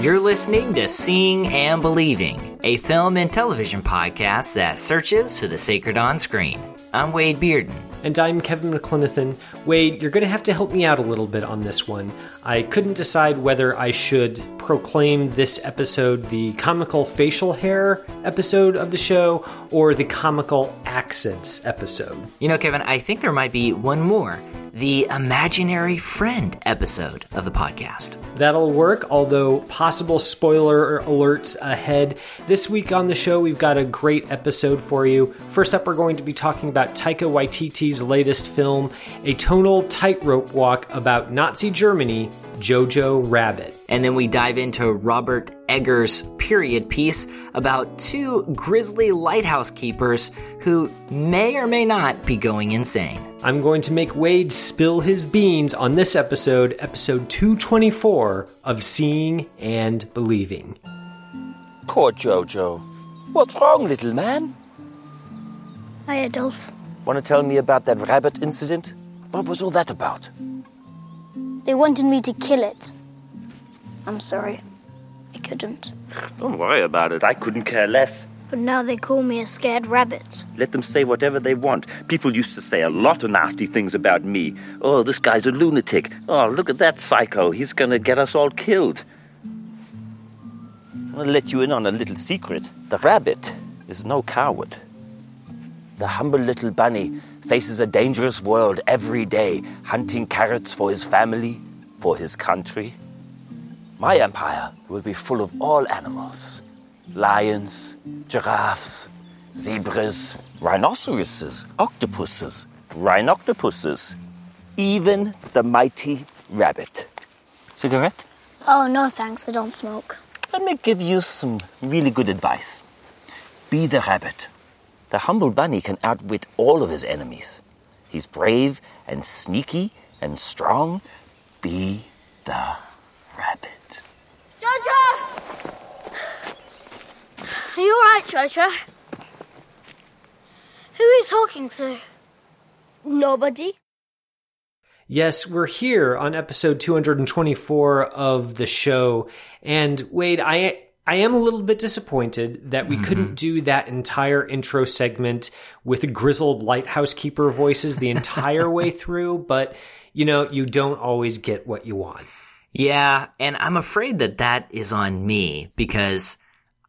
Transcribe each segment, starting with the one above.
You're listening to Seeing and Believing, a film and television podcast that searches for the sacred on screen. I'm Wade Bearden. And I'm Kevin McClenathan. Wade, you're going to have to help me out a little bit on this one. I couldn't decide whether I should proclaim this episode the comical facial hair episode of the show or the comical accents episode. You know, Kevin, I think there might be one more the imaginary friend episode of the podcast. That'll work, although possible spoiler alerts ahead. This week on the show, we've got a great episode for you. First up, we're going to be talking about Taika Waititi's latest film, a tonal tightrope walk about Nazi Germany, Jojo Rabbit. And then we dive into Robert Eggers' period piece about two grisly lighthouse keepers who may or may not be going insane. I'm going to make Wade spill his beans on this episode, episode 224 of Seeing and Believing. Poor Jojo. What's wrong, little man? Hi, Adolf. Want to tell me about that rabbit incident? What was all that about? They wanted me to kill it. I'm sorry. I couldn't. Don't worry about it. I couldn't care less. But now they call me a scared rabbit. Let them say whatever they want. People used to say a lot of nasty things about me. Oh, this guy's a lunatic. Oh, look at that psycho. He's going to get us all killed. I'll let you in on a little secret. The rabbit is no coward. The humble little bunny faces a dangerous world every day, hunting carrots for his family, for his country. My empire will be full of all animals lions, giraffes, zebras, rhinoceroses, octopuses, rhinoctopuses, even the mighty rabbit. Cigarette? Oh, no thanks, I don't smoke. Let me give you some really good advice. Be the rabbit. The humble bunny can outwit all of his enemies. He's brave and sneaky and strong. Be the rabbit. Jojo! Are you alright, Jojo? Who are you talking to? Nobody. Yes, we're here on episode 224 of the show. And Wade, I I am a little bit disappointed that we mm-hmm. couldn't do that entire intro segment with grizzled lighthouse keeper voices the entire way through, but you know, you don't always get what you want. Yeah, and I'm afraid that that is on me because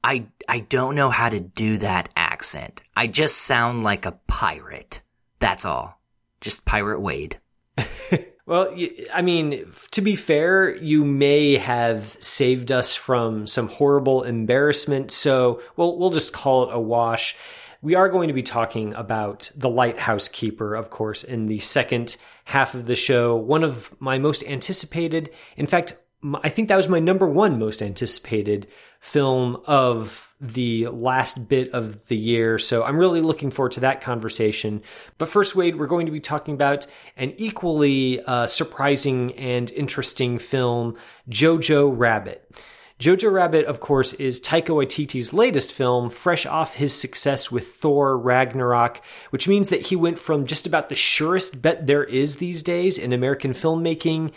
I I don't know how to do that accent. I just sound like a pirate. That's all. Just pirate Wade. Well, I mean, to be fair, you may have saved us from some horrible embarrassment. So we'll, we'll just call it a wash. We are going to be talking about The Lighthouse Keeper, of course, in the second half of the show. One of my most anticipated, in fact, I think that was my number one most anticipated film of the last bit of the year. So I'm really looking forward to that conversation. But first, Wade, we're going to be talking about an equally uh, surprising and interesting film, Jojo Rabbit. Jojo Rabbit, of course, is Taika Waititi's latest film, fresh off his success with Thor Ragnarok, which means that he went from just about the surest bet there is these days in American filmmaking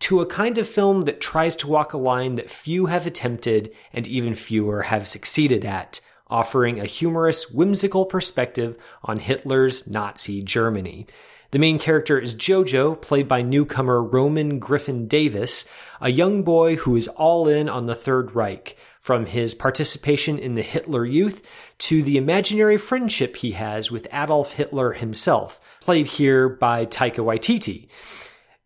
to a kind of film that tries to walk a line that few have attempted and even fewer have succeeded at, offering a humorous, whimsical perspective on Hitler's Nazi Germany. The main character is Jojo, played by newcomer Roman Griffin Davis, a young boy who is all in on the Third Reich, from his participation in the Hitler Youth to the imaginary friendship he has with Adolf Hitler himself, played here by Taika Waititi.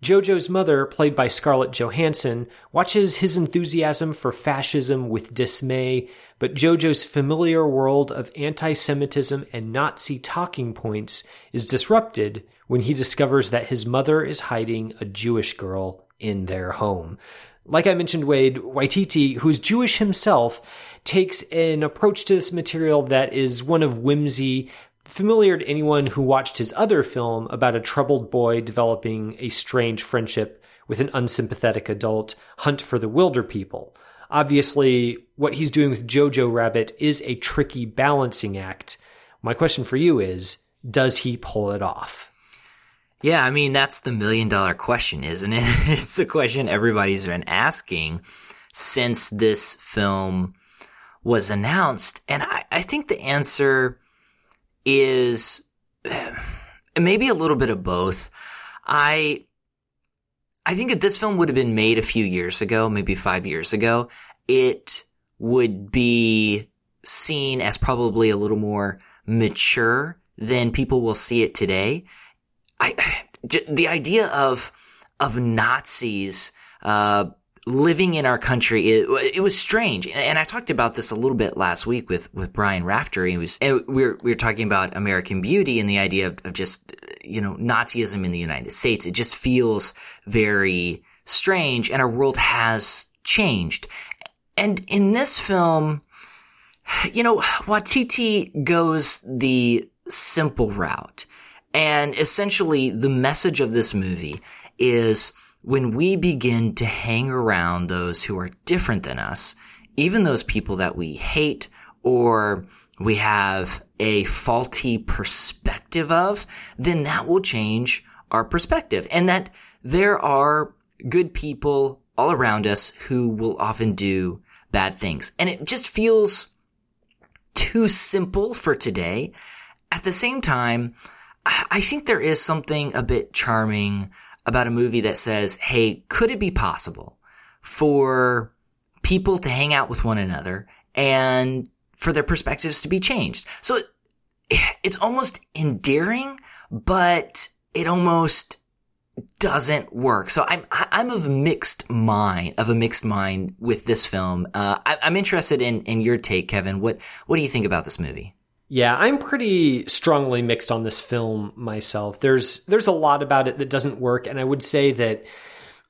Jojo's mother, played by Scarlett Johansson, watches his enthusiasm for fascism with dismay, but Jojo's familiar world of anti Semitism and Nazi talking points is disrupted when he discovers that his mother is hiding a Jewish girl in their home. Like I mentioned, Wade, Waititi, who's Jewish himself, takes an approach to this material that is one of whimsy, familiar to anyone who watched his other film about a troubled boy developing a strange friendship with an unsympathetic adult, Hunt for the Wilderpeople. Obviously, what he's doing with Jojo Rabbit is a tricky balancing act. My question for you is, does he pull it off? Yeah, I mean, that's the million dollar question, isn't it? it's the question everybody's been asking since this film was announced? And I, I think the answer is maybe a little bit of both. I, I think if this film would have been made a few years ago, maybe five years ago, it would be seen as probably a little more mature than people will see it today. I, the idea of, of Nazis, uh, living in our country, it, it was strange. And I talked about this a little bit last week with, with Brian Rafter. He was, and we were, we were talking about American Beauty and the idea of, of just, you know, Nazism in the United States. It just feels very strange and our world has changed. And in this film, you know, Waititi goes the simple route. And essentially the message of this movie is when we begin to hang around those who are different than us, even those people that we hate or we have a faulty perspective of, then that will change our perspective and that there are good people all around us who will often do bad things. And it just feels too simple for today. At the same time, I think there is something a bit charming about a movie that says, Hey, could it be possible for people to hang out with one another and for their perspectives to be changed? So it's almost endearing, but it almost doesn't work. So I'm I'm of a mixed mind of a mixed mind with this film. Uh, I, am interested in in your take, Kevin. What what do you think about this movie? Yeah, I'm pretty strongly mixed on this film myself. There's there's a lot about it that doesn't work, and I would say that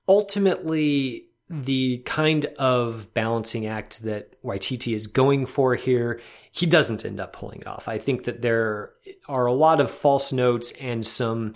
ultimately the kind of balancing act that Waititi is going for here, he doesn't end up pulling it off. I think that there are a lot of false notes and some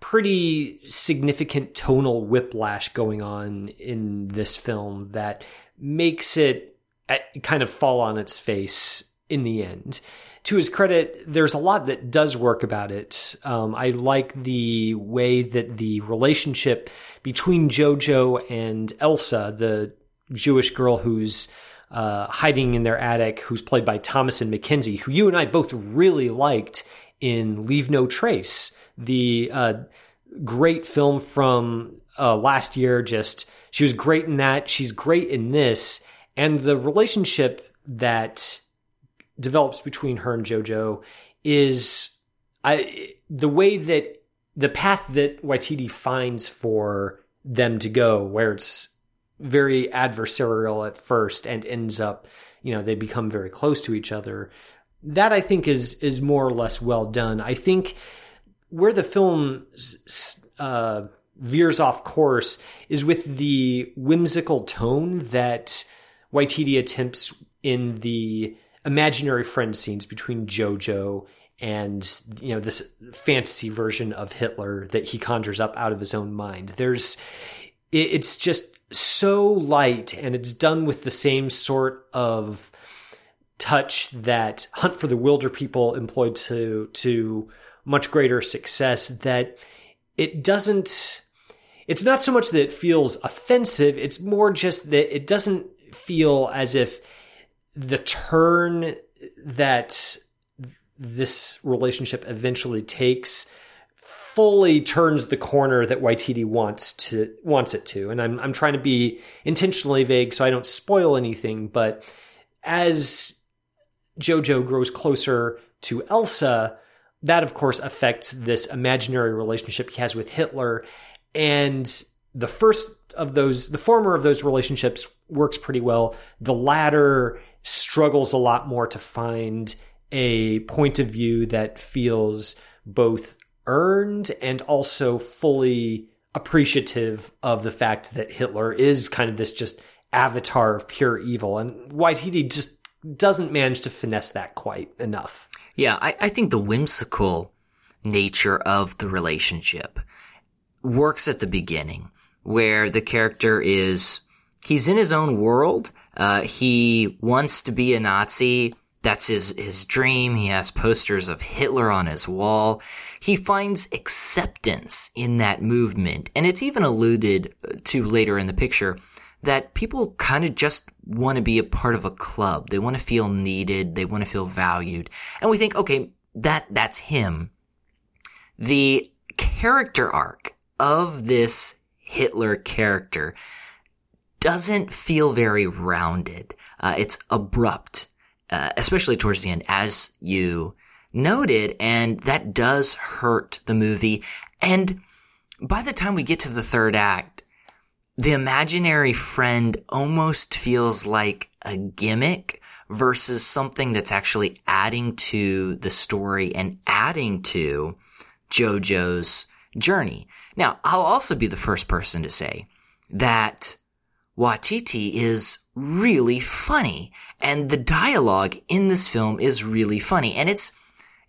pretty significant tonal whiplash going on in this film that makes it uh, kind of fall on its face in the end. To his credit, there's a lot that does work about it. Um, I like the way that the relationship between Jojo and Elsa, the Jewish girl who's uh, hiding in their attic, who's played by Thomasin McKenzie, who you and I both really liked in Leave No Trace the uh, great film from uh, last year. Just she was great in that. She's great in this, and the relationship that develops between her and JoJo is I the way that the path that Waititi finds for them to go, where it's very adversarial at first and ends up, you know, they become very close to each other. That I think is is more or less well done. I think where the film uh, veers off course is with the whimsical tone that Waititi attempts in the imaginary friend scenes between Jojo and you know this fantasy version of Hitler that he conjures up out of his own mind. There's it's just so light and it's done with the same sort of touch that Hunt for the Wilderpeople employed to to much greater success that it doesn't it's not so much that it feels offensive it's more just that it doesn't feel as if the turn that this relationship eventually takes fully turns the corner that Waititi wants to wants it to. And I'm I'm trying to be intentionally vague so I don't spoil anything, but as Jojo grows closer to Elsa, that of course affects this imaginary relationship he has with Hitler. And the first of those, the former of those relationships works pretty well. The latter struggles a lot more to find a point of view that feels both earned and also fully appreciative of the fact that Hitler is kind of this just avatar of pure evil. And Waititi just doesn't manage to finesse that quite enough. Yeah, I, I think the whimsical nature of the relationship works at the beginning where the character is, he's in his own world. Uh, he wants to be a Nazi. That's his, his dream. He has posters of Hitler on his wall. He finds acceptance in that movement. And it's even alluded to later in the picture that people kind of just want to be a part of a club. They want to feel needed. They want to feel valued. And we think, okay, that, that's him. The character arc of this Hitler character doesn't feel very rounded. Uh, it's abrupt, uh, especially towards the end, as you noted, and that does hurt the movie. And by the time we get to the third act, the imaginary friend almost feels like a gimmick versus something that's actually adding to the story and adding to JoJo's journey. Now, I'll also be the first person to say that Waititi is really funny and the dialogue in this film is really funny and it's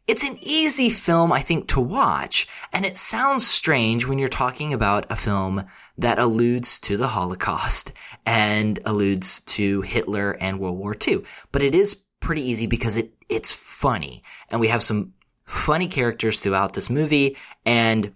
it's an easy film, I think, to watch, and it sounds strange when you're talking about a film that alludes to the Holocaust and alludes to Hitler and World War II. But it is pretty easy because it, it's funny, and we have some funny characters throughout this movie, and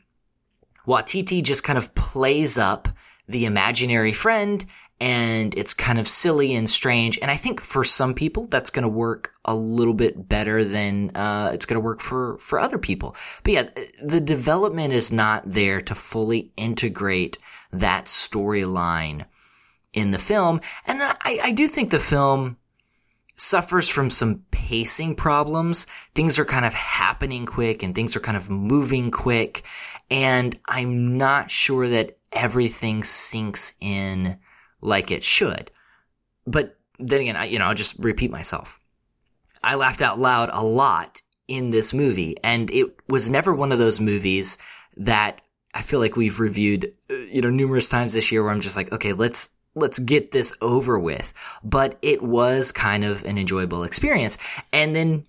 Waititi just kind of plays up the imaginary friend and it's kind of silly and strange. And I think for some people that's going to work a little bit better than uh, it's going to work for for other people. But yeah, the development is not there to fully integrate that storyline in the film. And then I, I do think the film suffers from some pacing problems. Things are kind of happening quick and things are kind of moving quick. And I'm not sure that everything sinks in like it should. But then again, I, you know, I'll just repeat myself. I laughed out loud a lot in this movie, and it was never one of those movies that I feel like we've reviewed, uh, you know, numerous times this year where I'm just like, okay, let's, let's get this over with. But it was kind of an enjoyable experience. And then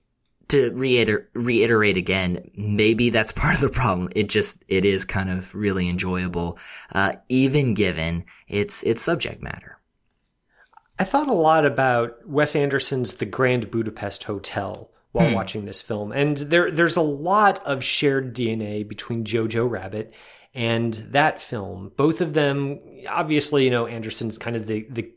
to reiter- reiterate again, maybe that's part of the problem. It just, it is kind of really enjoyable, uh, even given its, its subject matter. I thought a lot about Wes Anderson's The Grand Budapest Hotel while Hmm. watching this film. And there there's a lot of shared DNA between Jojo Rabbit and that film. Both of them obviously, you know, Anderson's kind of the the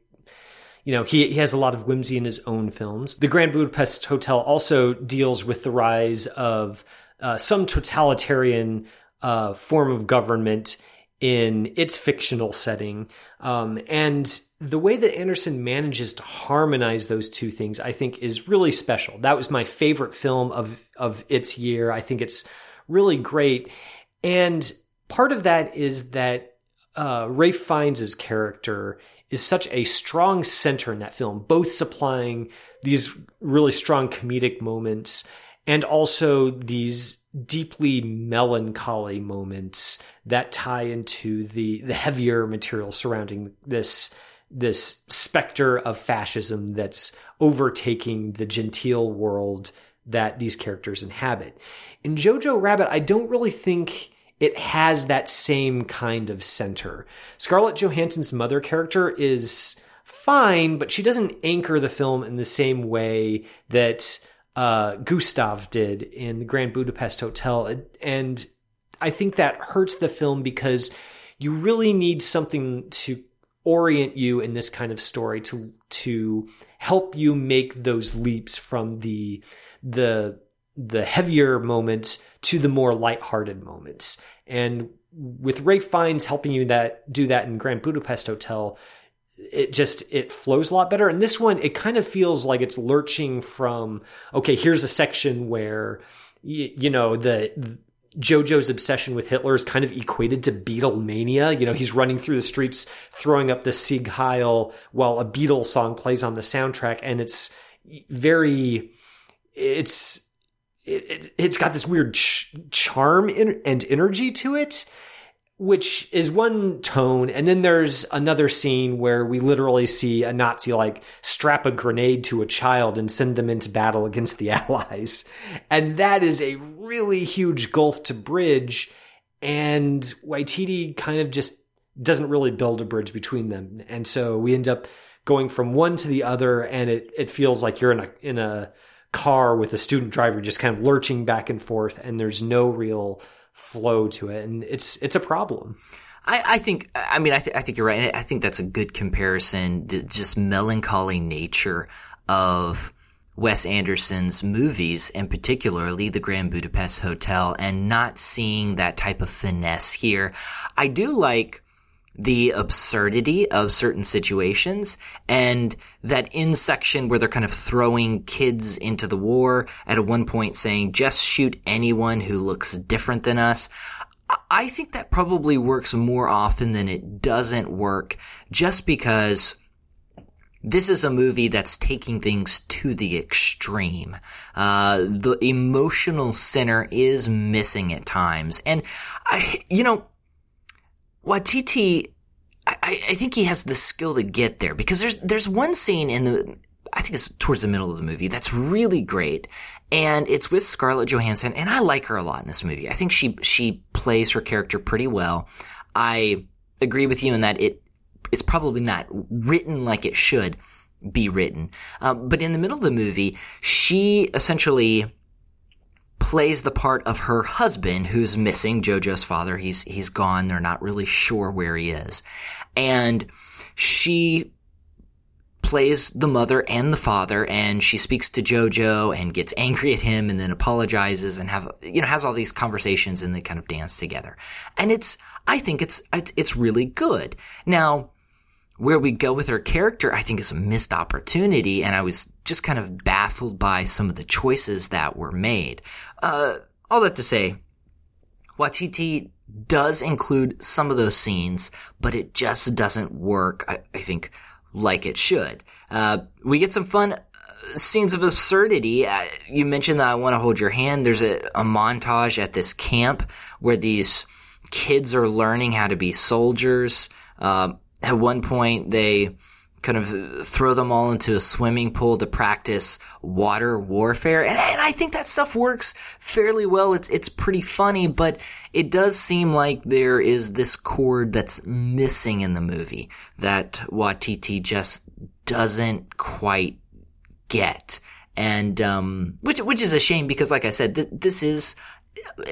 you know, he, he has a lot of whimsy in his own films. The Grand Budapest Hotel also deals with the rise of uh, some totalitarian uh, form of government in its fictional setting. Um, and the way that Anderson manages to harmonize those two things, I think, is really special. That was my favorite film of, of its year. I think it's really great. And part of that is that uh, Ralph Fiennes' character is such a strong center in that film, both supplying these really strong comedic moments and also these deeply melancholy moments that tie into the the heavier material surrounding this this specter of fascism that's overtaking the genteel world that these characters inhabit. In Jojo Rabbit, I don't really think it has that same kind of center. Scarlett Johansson's mother character is fine, but she doesn't anchor the film in the same way that uh, Gustav did in the Grand Budapest Hotel. And I think that hurts the film because you really need something to orient you in this kind of story to to help you make those leaps from the the the heavier moments to the more lighthearted moments. And with Ralph Fiennes helping you that do that in Grand Budapest Hotel, it just it flows a lot better. And this one, it kind of feels like it's lurching from okay, here's a section where you, you know the Jojo's obsession with Hitler is kind of equated to Beatlemania. You know, he's running through the streets throwing up the Sieg Heil while a Beatles song plays on the soundtrack, and it's very, it's it, it, it's got this weird ch- charm in, and energy to it, which is one tone. And then there's another scene where we literally see a Nazi like strap a grenade to a child and send them into battle against the Allies. And that is a really huge gulf to bridge. And Waititi kind of just doesn't really build a bridge between them. And so we end up going from one to the other and it, it feels like you're in a, in a, car with a student driver just kind of lurching back and forth and there's no real flow to it and it's it's a problem I, I think, I mean, I, th- I think you're right. I think that's a good comparison. The just melancholy nature of Wes Anderson's movies, and particularly The Grand Budapest Hotel, and not seeing that type of finesse here. I do like the absurdity of certain situations and that in section where they're kind of throwing kids into the war at one point saying just shoot anyone who looks different than us. I think that probably works more often than it doesn't work just because this is a movie that's taking things to the extreme. Uh, the emotional center is missing at times. And I, you know, Waititi, I, I think he has the skill to get there because there's, there's one scene in the, I think it's towards the middle of the movie that's really great. And it's with Scarlett Johansson and I like her a lot in this movie. I think she, she plays her character pretty well. I agree with you in that it, it's probably not written like it should be written. Uh, but in the middle of the movie, she essentially plays the part of her husband who's missing Jojo's father. He's, he's gone. They're not really sure where he is. And she plays the mother and the father and she speaks to Jojo and gets angry at him and then apologizes and have, you know, has all these conversations and they kind of dance together. And it's, I think it's, it's really good. Now, where we go with her character, I think is a missed opportunity. And I was just kind of baffled by some of the choices that were made. Uh, all that to say, Waititi does include some of those scenes, but it just doesn't work, I, I think, like it should. Uh, we get some fun uh, scenes of absurdity. Uh, you mentioned that I want to hold your hand. There's a, a montage at this camp where these kids are learning how to be soldiers. Uh, at one point they kind of throw them all into a swimming pool to practice water warfare. And, and, I think that stuff works fairly well. It's, it's pretty funny, but it does seem like there is this chord that's missing in the movie that Waititi just doesn't quite get. And, um, which, which is a shame because like I said, th- this is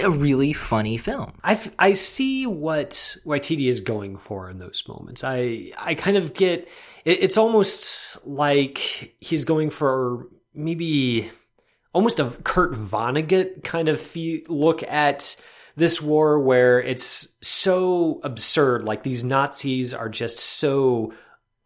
a really funny film. I, I see what Waititi is going for in those moments. I I kind of get it, it's almost like he's going for maybe almost a Kurt Vonnegut kind of fee- look at this war where it's so absurd. Like these Nazis are just so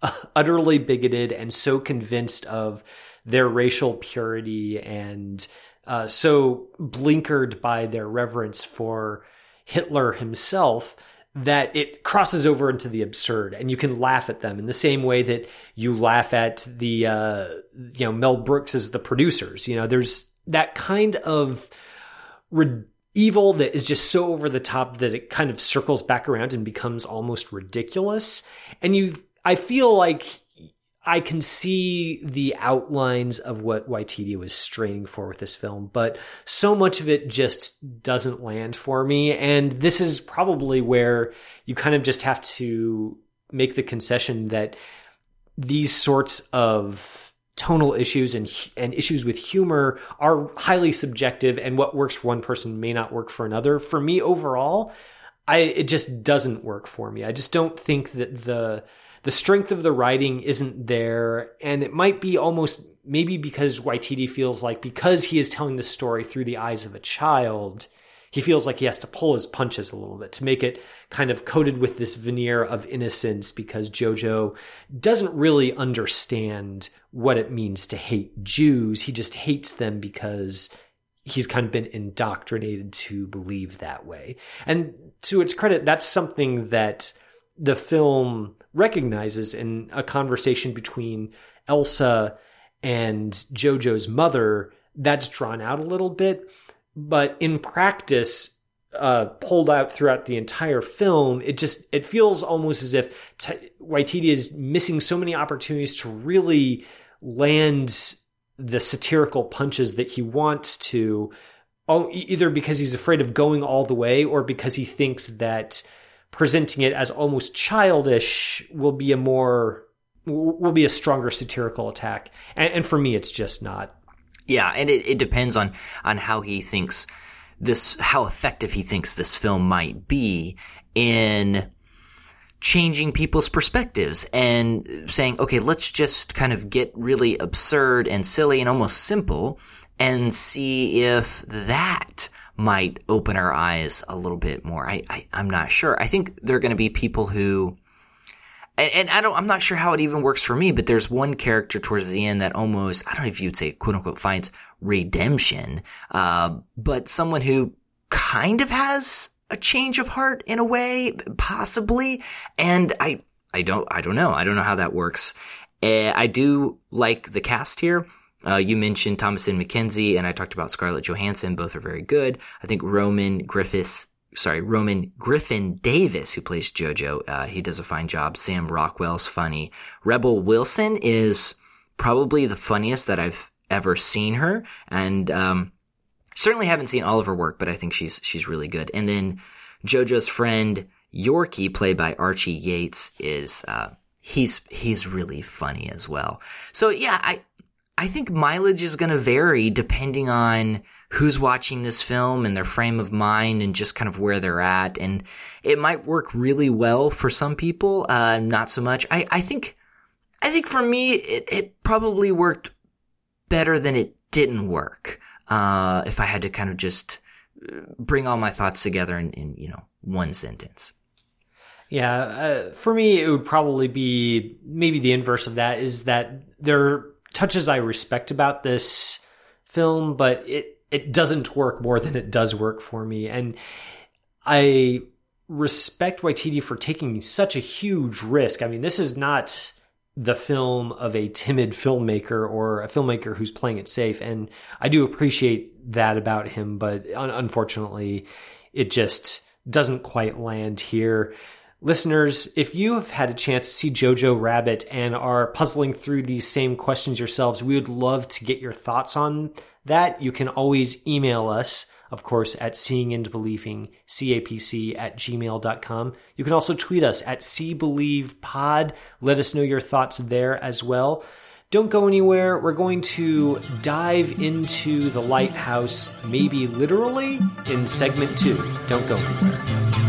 utterly bigoted and so convinced of their racial purity and uh, so blinkered by their reverence for Hitler himself that it crosses over into the absurd and you can laugh at them in the same way that you laugh at the uh, you know Mel Brooks as the producers. You know there's that kind of re- evil that is just so over the top that it kind of circles back around and becomes almost ridiculous. And you I feel like I can see the outlines of what Waititi was straining for with this film, but so much of it just doesn't land for me. And this is probably where you kind of just have to make the concession that these sorts of tonal issues and and issues with humor are highly subjective and what works for one person may not work for another. For me overall, I it just doesn't work for me. I just don't think that the the strength of the writing isn't there. And it might be almost maybe because Waititi feels like because he is telling the story through the eyes of a child, he feels like he has to pull his punches a little bit to make it kind of coated with this veneer of innocence because Jojo doesn't really understand what it means to hate Jews. He just hates them because he's kind of been indoctrinated to believe that way. And to its credit, that's something that the film recognizes in a conversation between Elsa and Jojo's mother, that's drawn out a little bit. But in practice, uh, pulled out throughout the entire film, it just it feels almost as if T- Waititi is missing so many opportunities to really land the satirical punches that he wants to. Oh, either because he's afraid of going all the way, or because he thinks that presenting it as almost childish will be a more will be a stronger satirical attack. And, and for me, it's just not. Yeah, and it, it depends on on how he thinks this, how effective he thinks this film might be in changing people's perspectives and saying, okay, let's just kind of get really absurd and silly and almost simple and see if that might open our eyes a little bit more. I, I am not sure. I think there are going to be people who, and, and, I don't, I'm not sure how it even works for me, but there's one character towards the end that almost, I don't know if you'd say quote unquote finds redemption, uh, but someone who kind of has a change of heart in a way, possibly. And I, I don't, I don't know. I don't know how that works. Uh, I do like the cast here. Uh, you mentioned Thomasin McKenzie, and I talked about Scarlett Johansson. Both are very good. I think Roman Griffiths, sorry, Roman Griffin Davis, who plays JoJo, uh, he does a fine job. Sam Rockwell's funny. Rebel Wilson is probably the funniest that I've ever seen her, and um, certainly haven't seen all of her work, but I think she's she's really good. And then JoJo's friend Yorkie, played by Archie Yates, is uh, he's he's really funny as well. So yeah, I I think mileage is going to vary depending on who's watching this film and their frame of mind and just kind of where they're at. And it might work really well for some people, uh, not so much. I, I think, I think for me, it, it probably worked better than it didn't work. Uh, if I had to kind of just uh, bring all my thoughts together in, in you know, one sentence. Yeah, uh, for me, it would probably be maybe the inverse of that is that there touches I respect about this film, but it, it doesn't work more than it does work for me. And I respect Waititi for taking such a huge risk. I mean, this is not the film of a timid filmmaker or a filmmaker who's playing it safe. And I do appreciate that about him, but un- unfortunately, it just doesn't quite land here. Listeners, if you have had a chance to see Jojo Rabbit and are puzzling through these same questions yourselves, we would love to get your thoughts on that. You can always email us of course, at seeing and believing, capc at gmail.com. You can also tweet us at see believe pod. Let us know your thoughts there as well. Don't go anywhere. We're going to dive into the lighthouse, maybe literally, in segment two. Don't go anywhere.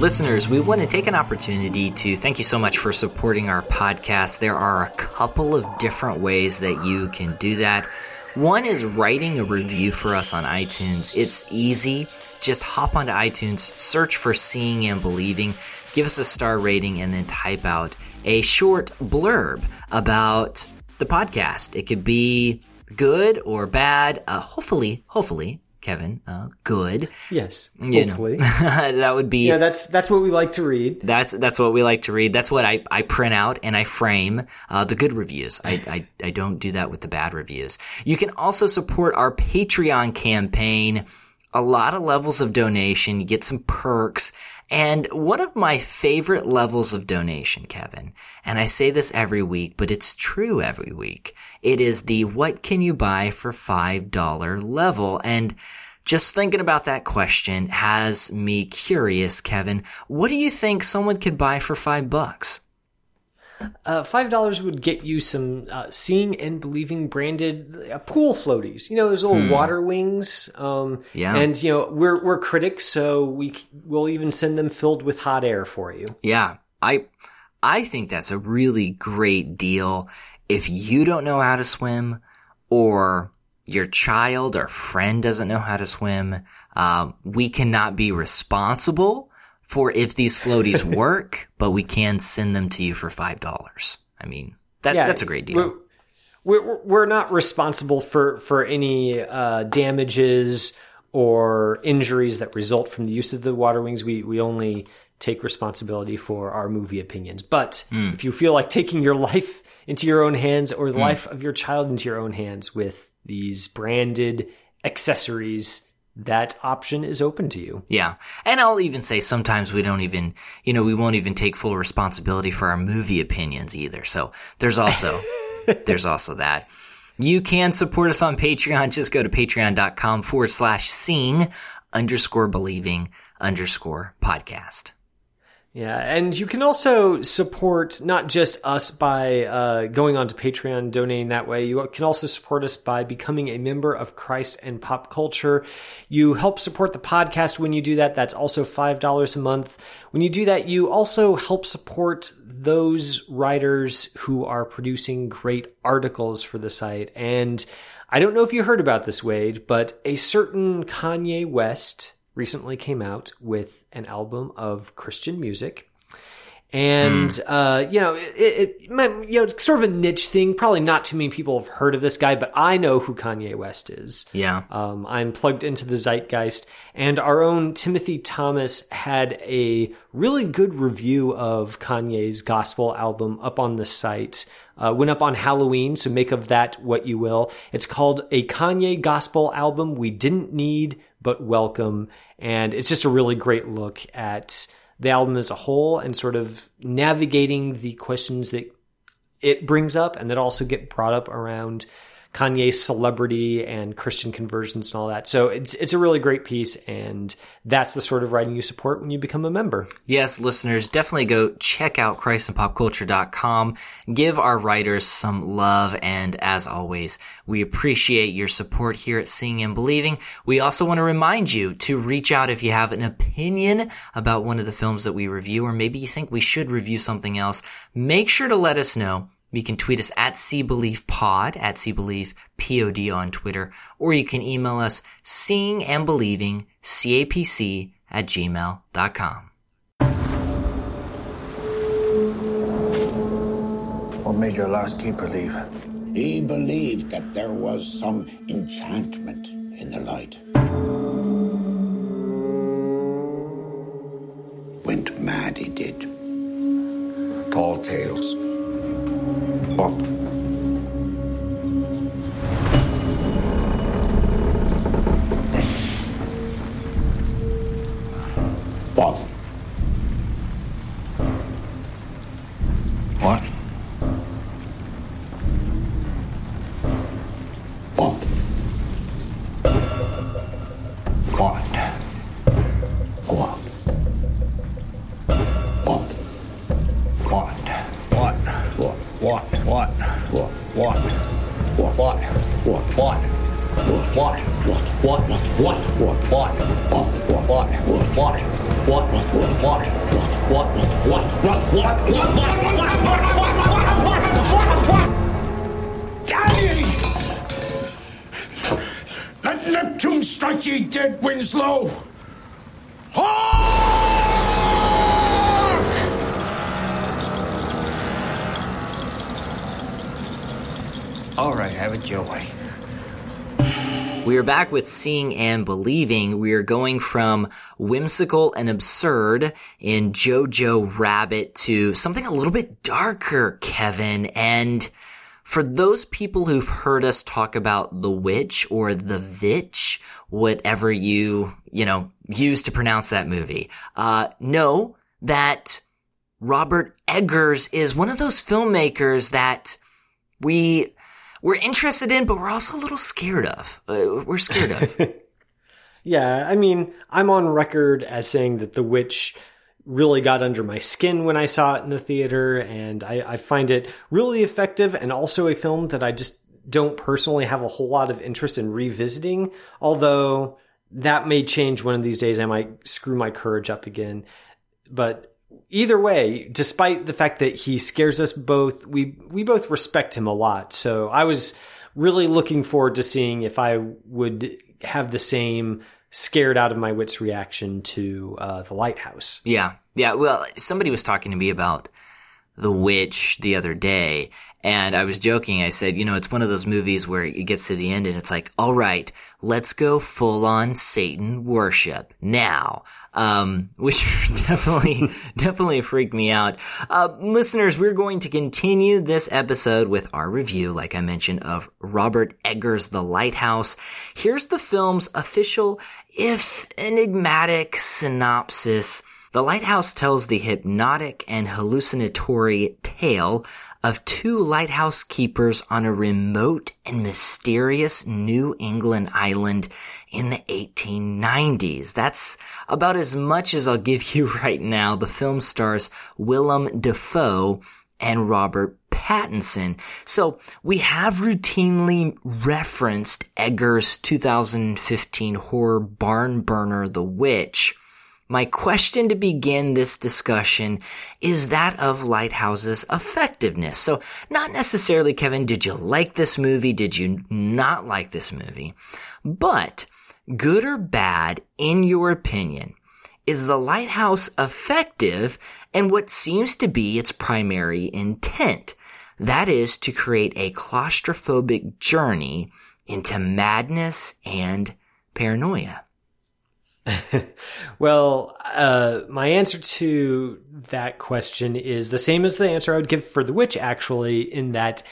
Listeners, we want to take an opportunity to thank you so much for supporting our podcast. There are a couple of different ways that you can do that. One is writing a review for us on iTunes. It's easy. Just hop onto iTunes, search for Seeing and Believing, give us a star rating, and then type out a short blurb about the podcast. It could be good or bad. Uh, hopefully, hopefully, Kevin. Uh, good. Yes. You hopefully. that would be. Yeah, that's that's what we like to read. That's that's what we like to read. That's what I, I print out and I frame uh, the good reviews. I, I I don't do that with the bad reviews. You can also support our Patreon campaign. A lot of levels of donation. You get some perks. And one of my favorite levels of donation, Kevin, and I say this every week, but it's true every week. It is the what can you buy for $5 level. And just thinking about that question has me curious, Kevin. What do you think someone could buy for five bucks? Uh, Five dollars would get you some uh, seeing and believing branded uh, pool floaties. You know those little Hmm. water wings. Um, Yeah. And you know we're we're critics, so we will even send them filled with hot air for you. Yeah, I I think that's a really great deal. If you don't know how to swim, or your child or friend doesn't know how to swim, um, we cannot be responsible for if these floaties work, but we can send them to you for five dollars. I mean, that that's a great deal. We're, we're we're not responsible for for any uh, damages or injuries that result from the use of the water wings. We we only take responsibility for our movie opinions. But if you feel like taking your life into your own hands or the life of your child into your own hands with these branded accessories, that option is open to you. Yeah. And I'll even say sometimes we don't even, you know, we won't even take full responsibility for our movie opinions either. So there's also, there's also that. You can support us on Patreon. Just go to patreon.com forward slash seeing underscore believing underscore podcast. Yeah, and you can also support not just us by uh, going onto Patreon, donating that way. You can also support us by becoming a member of Christ and Pop Culture. You help support the podcast when you do that. That's also $5 a month. When you do that, you also help support those writers who are producing great articles for the site. And I don't know if you heard about this, Wade, but a certain Kanye West recently came out with an album of Christian music. And, uh, you know, it, it, it, you know, it's sort of a niche thing. Probably not too many people have heard of this guy, but I know who Kanye West is. Yeah. Um, I'm plugged into the zeitgeist, and our own Timothy Thomas had a really good review of Kanye's gospel album up on the site. Uh, went up on Halloween, so make of that what you will. It's called a Kanye gospel album we didn't need but welcome, and it's just a really great look at the album as a whole and sort of navigating the questions that it brings up and that also get brought up around Kanye's celebrity and Christian conversions and all that. So it's it's a really great piece and that's the sort of writing you support when you become a member. Yes, listeners, definitely go check out christandpopculture.com. Give our writers some love. And as always, we appreciate your support here at Seeing and Believing. We also want to remind you to reach out if you have an opinion about one of the films that we review, or maybe you think we should review something else. Make sure to let us know. You can tweet us at CBeliefPod, at CBeliefPod on Twitter, or you can email us seeing and believing, CAPC at gmail.com. What made your last keeper leave? He believed that there was some enchantment in the light. Went mad, he did. Tall tales. Bon. Bob. What? Neptune strike ye dead, Winslow! Hark! All right, have it your way. We are back with Seeing and Believing. We are going from whimsical and absurd in Jojo Rabbit to something a little bit darker, Kevin. And for those people who've heard us talk about the witch or the vitch, whatever you, you know, use to pronounce that movie, uh, know that Robert Eggers is one of those filmmakers that we we're interested in, but we're also a little scared of. Uh, we're scared of. Yeah, I mean, I'm on record as saying that The Witch really got under my skin when I saw it in the theater, and I, I find it really effective and also a film that I just don't personally have a whole lot of interest in revisiting, although that may change one of these days. I might screw my courage up again. But either way, despite the fact that he scares us both, we we both respect him a lot. So I was really looking forward to seeing if I would have the same scared out of my wits reaction to uh, the lighthouse. yeah. Yeah. Well, somebody was talking to me about The Witch the other day, And I was joking. I said, you know, it's one of those movies where it gets to the end and it's like, all right, let's go full on Satan worship now. Um, which definitely, definitely freaked me out. Uh, listeners, we're going to continue this episode with our review, like I mentioned, of Robert Eggers' The Lighthouse. Here's the film's official, if enigmatic synopsis. The Lighthouse tells the hypnotic and hallucinatory tale of two lighthouse keepers on a remote and mysterious New England island in the 1890s. That's about as much as I'll give you right now. The film stars Willem Dafoe and Robert Pattinson. So we have routinely referenced Eggers' 2015 horror barn burner, The Witch. My question to begin this discussion is that of Lighthouse's effectiveness. So not necessarily, Kevin, did you like this movie? Did you not like this movie? But good or bad, in your opinion, is the Lighthouse effective and what seems to be its primary intent? That is to create a claustrophobic journey into madness and paranoia. well, uh, my answer to that question is the same as the answer I would give for The Witch, actually, in that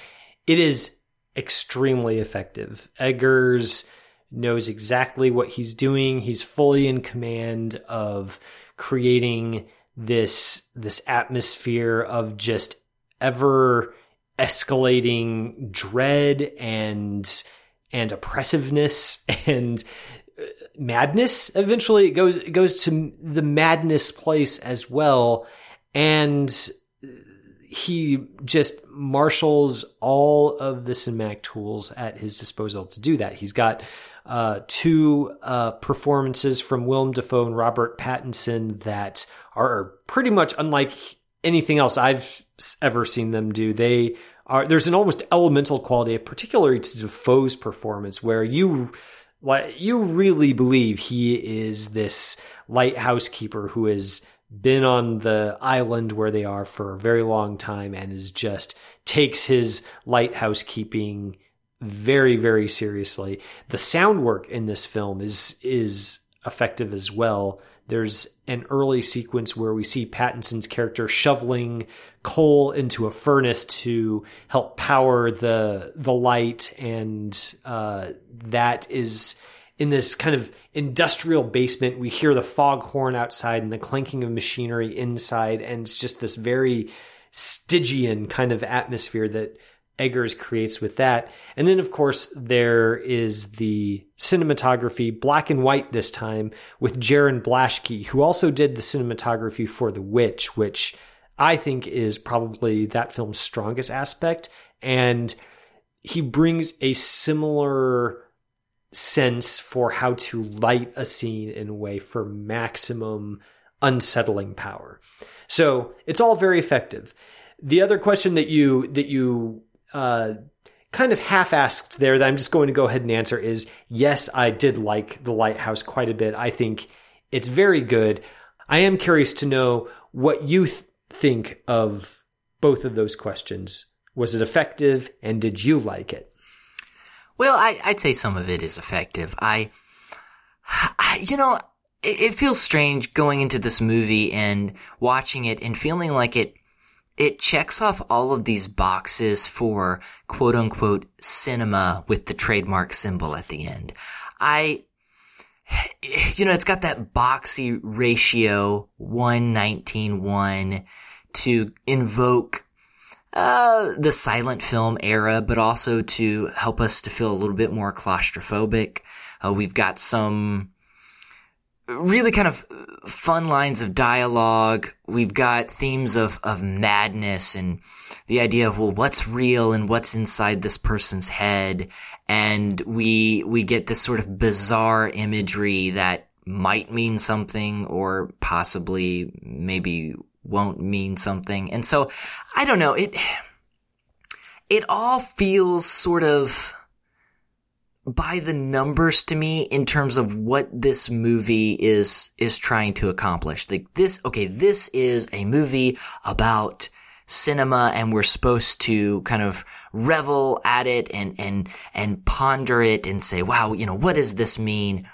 it is extremely effective. Eggers knows exactly what he's doing. He's fully in command of creating this this atmosphere of just ever escalating dread and and oppressiveness and madness. Eventually, it goes it goes to the madness place as well, and he just marshals all of the cinematic tools at his disposal to do that. He's got uh, two uh, performances from Willem Dafoe and Robert Pattinson that are pretty much unlike anything else I've ever seen them do. They are there's an almost elemental quality, particularly to Dafoe's performance, where you like you really believe he is this lighthouse keeper who has been on the island where they are for a very long time and is just takes his lighthouse keeping very very seriously. The sound work in this film is is effective as well there's an early sequence where we see Pattinson's character shoveling coal into a furnace to help power the the light, and uh, that is in this kind of industrial basement. We hear the foghorn outside and the clanking of machinery inside, and it's just this very Stygian kind of atmosphere that Eggers creates with that. And then, of course, there is the cinematography, black and white this time, with Jarin Blaschke, who also did the cinematography for The Witch, which I think is probably that film's strongest aspect. And he brings a similar sense for how to light a scene in a way for maximum unsettling power. So it's all very effective. The other question that you that you uh, kind of half asked there that I'm just going to go ahead and answer is yes, I did like The Lighthouse quite a bit. I think it's very good. I am curious to know what you th- think of both of those questions. Was it effective and did you like it? Well, I, would say some of it is effective. I, I you know, it, it feels strange going into this movie and watching it and feeling like it it checks off all of these boxes for quote unquote cinema with the trademark symbol at the end. I, you know, it's got that boxy ratio, 119 to invoke uh, the silent film era, but also to help us to feel a little bit more claustrophobic. Uh, we've got some really kind of fun lines of dialogue. We've got themes of, of madness and the idea of, well, what's real and what's inside this person's head. And we, we get this sort of bizarre imagery that might mean something or possibly maybe won't mean something. And so I don't know. It, it all feels sort of, by the numbers to me in terms of what this movie is is trying to accomplish. Like this, okay, this is a movie about cinema and we're supposed to kind of revel at it and, and, and ponder it and say, wow, you know, what does this mean?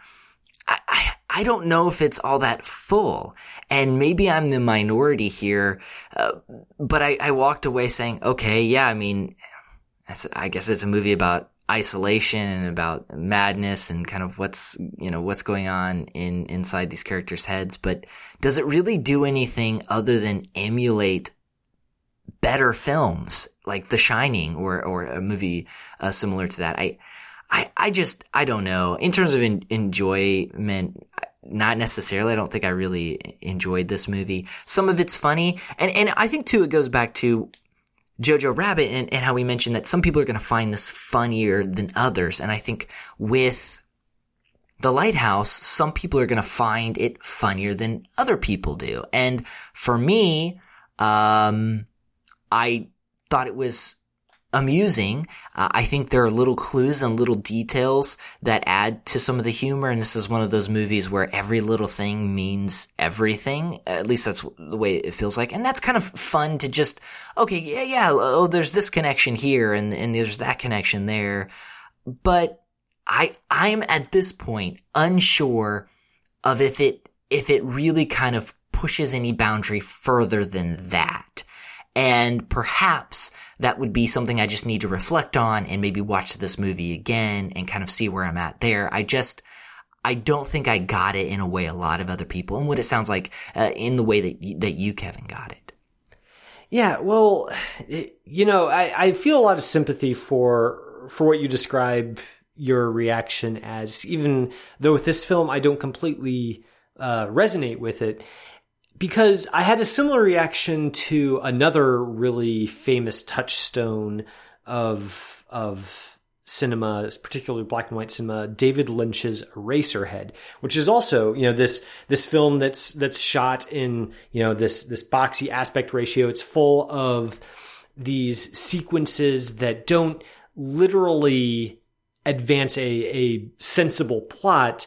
I, I, I don't know if it's all that full. And maybe I'm the minority here, uh, but I, I walked away saying, okay, yeah, I mean, I guess it's a movie about isolation and about madness and kind of what's you know what's going on in inside these characters' heads. But does it really do anything other than emulate better films like The Shining or or a movie uh, similar to that? I I I just I don't know in terms of in, enjoyment. Not necessarily. I don't think I really enjoyed this movie. Some of it's funny, and and I think too it goes back to Jojo Rabbit and, and how we mentioned that some people are going to find this funnier than others. And I think with the lighthouse, some people are going to find it funnier than other people do. And for me, um, I thought it was amusing. Uh, I think there are little clues and little details that add to some of the humor. And this is one of those movies where every little thing means everything. At least that's the way it feels like. And that's kind of fun to just, okay, yeah, yeah, oh, there's this connection here and, and there's that connection there. But I, I'm at this point unsure of if it, if it really kind of pushes any boundary further than that. And perhaps that would be something I just need to reflect on and maybe watch this movie again and kind of see where I'm at there. I just, I don't think I got it in a way a lot of other people and what it sounds like uh, in the way that, that you, Kevin, got it. Yeah, well, it, you know, I, I feel a lot of sympathy for, for what you describe your reaction as, even though with this film, I don't completely, uh, resonate with it because I had a similar reaction to another really famous touchstone of of cinema, particularly black and white cinema, David Lynch's Eraserhead, which is also, you know, this this film that's that's shot in, you know, this this boxy aspect ratio. It's full of these sequences that don't literally advance a a sensible plot,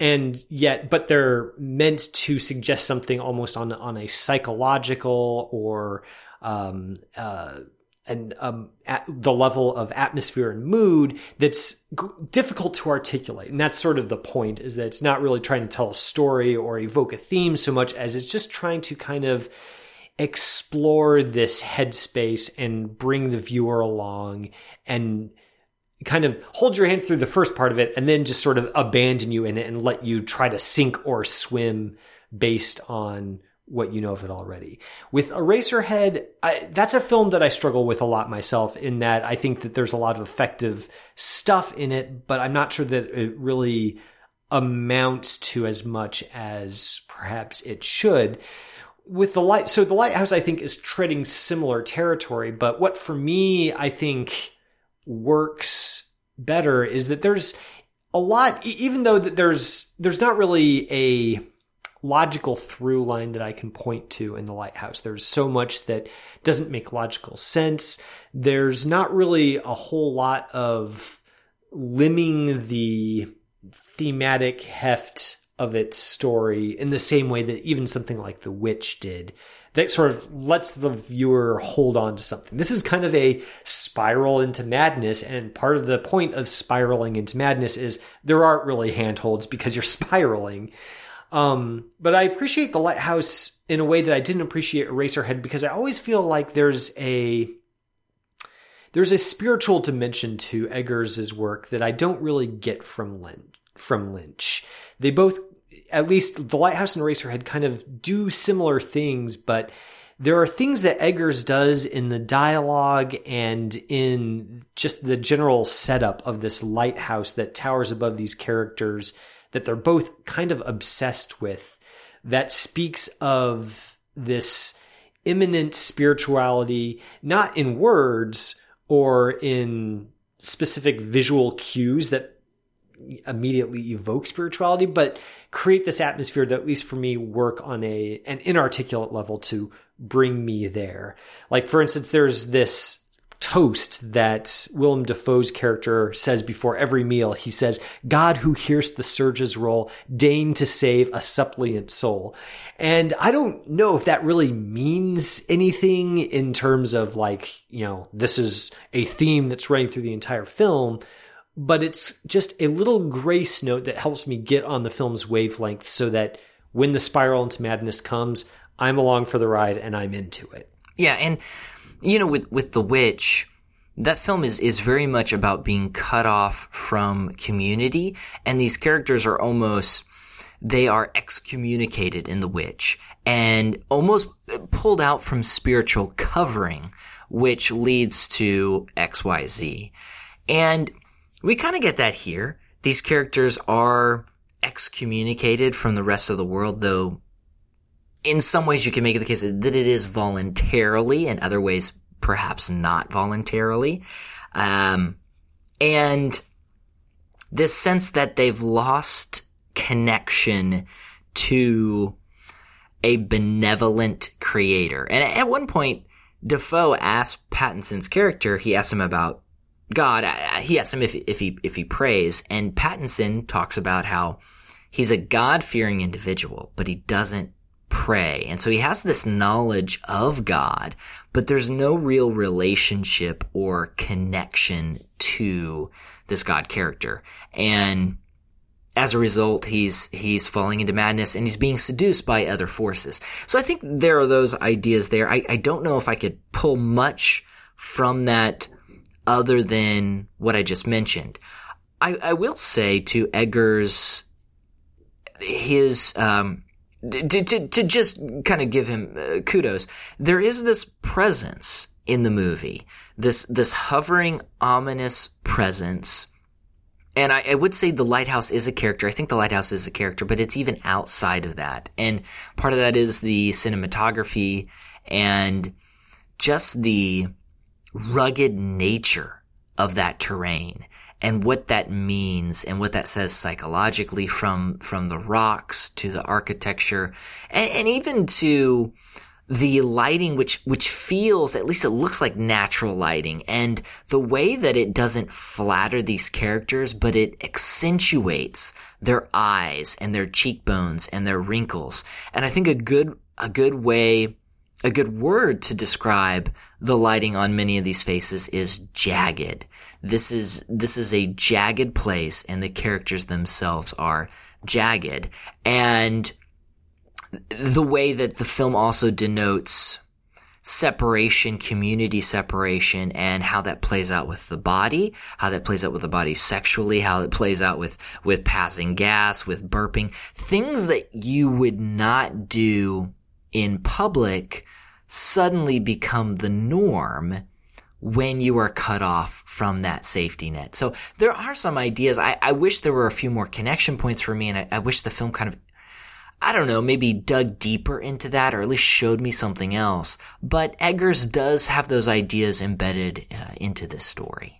and yet but they're meant to suggest something almost on on a psychological or um uh and um, at the level of atmosphere and mood that's g- difficult to articulate. And that's sort of the point is that it's not really trying to tell a story or evoke a theme so much as it's just trying to kind of explore this headspace and bring the viewer along and kind of hold your hand through the first part of it and then just sort of abandon you in it and let you try to sink or swim based on what you know of it already. With Eraserhead, I, that's a film that I struggle with a lot myself in that I think that there's a lot of effective stuff in it, but I'm not sure that it really amounts to as much as perhaps it should. With the light, so the lighthouse, I think, is treading similar territory, but what for me, I think, works better is that there's a lot even though that there's there's not really a logical through line that I can point to in the lighthouse. There's so much that doesn't make logical sense. There's not really a whole lot of limbing the thematic heft of its story in the same way that even something like The Witch did that sort of lets the viewer hold on to something. This is kind of a spiral into madness, and part of the point of spiraling into madness is there aren't really handholds because you're spiraling. Um, but I appreciate the lighthouse in a way that I didn't appreciate Eraserhead because I always feel like there's a there's a spiritual dimension to Eggers' work that I don't really get from Lynch. From Lynch, they both at least the Lighthouse and Eraserhead kind of do similar things, but there are things that Eggers does in the dialogue and in just the general setup of this lighthouse that towers above these characters that they're both kind of obsessed with that speaks of this immanent spirituality, not in words or in specific visual cues that immediately evoke spirituality, but create this atmosphere that at least for me work on a an inarticulate level to bring me there. Like for instance, there's this toast that Willem Dafoe's character says before every meal. He says, God who hears the surge's roll, deign to save a suppliant soul. And I don't know if that really means anything in terms of like, you know, this is a theme that's running through the entire film, but it's just a little grace note that helps me get on the film's wavelength so that when the spiral into madness comes, I'm along for the ride and I'm into it. Yeah, and you know, with with the witch, that film is is very much about being cut off from community, and these characters are almost they are excommunicated in the witch and almost pulled out from spiritual covering, which leads to X Y Z, and we kind of get that here. These characters are excommunicated from the rest of the world, though in some ways you can make the case that it is voluntarily, in other ways perhaps not voluntarily. Um, and this sense that they've lost connection to a benevolent creator. And at one point, Dafoe asked Pattinson's character, he asked him about God. He asks him if, if he, if he prays and Pattinson talks about how he's a God fearing individual, but he doesn't pray. And so he has this knowledge of God, but there's no real relationship or connection to this God character. And as a result, he's he's falling into madness and he's being seduced by other forces. So I think there are those ideas there. I, I don't know if I could pull much from that other than what I just mentioned. I, I will say to Eggers, his um, to, to, to just kind of give him uh, kudos, there is this presence in the movie, this, this hovering, ominous presence. And I, I, would say the lighthouse is a character. I think the lighthouse is a character, but it's even outside of that. And part of that is the cinematography and just the rugged nature of that terrain and what that means and what that says psychologically from from the rocks to the architecture and, and even to the lighting which which feels at least it looks like natural lighting and the way that it doesn't flatter these characters but it accentuates their eyes and their cheekbones and their wrinkles. And i think a good a good way a good word to describe the lighting on many of these faces is jagged this is, this is a jagged place and the characters themselves are jagged. And the way that the film also denotes separation, community separation, and how that plays out with the body, how that plays out with the body sexually, how it plays out with, with passing gas, with burping, things that you would not do in public suddenly become the norm when you are cut off from that safety net. So there are some ideas. I, I wish there were a few more connection points for me, and I, I, wish the film kind of, I don't know, maybe dug deeper into that, or at least showed me something else. But Eggers does have those ideas embedded uh, into this story.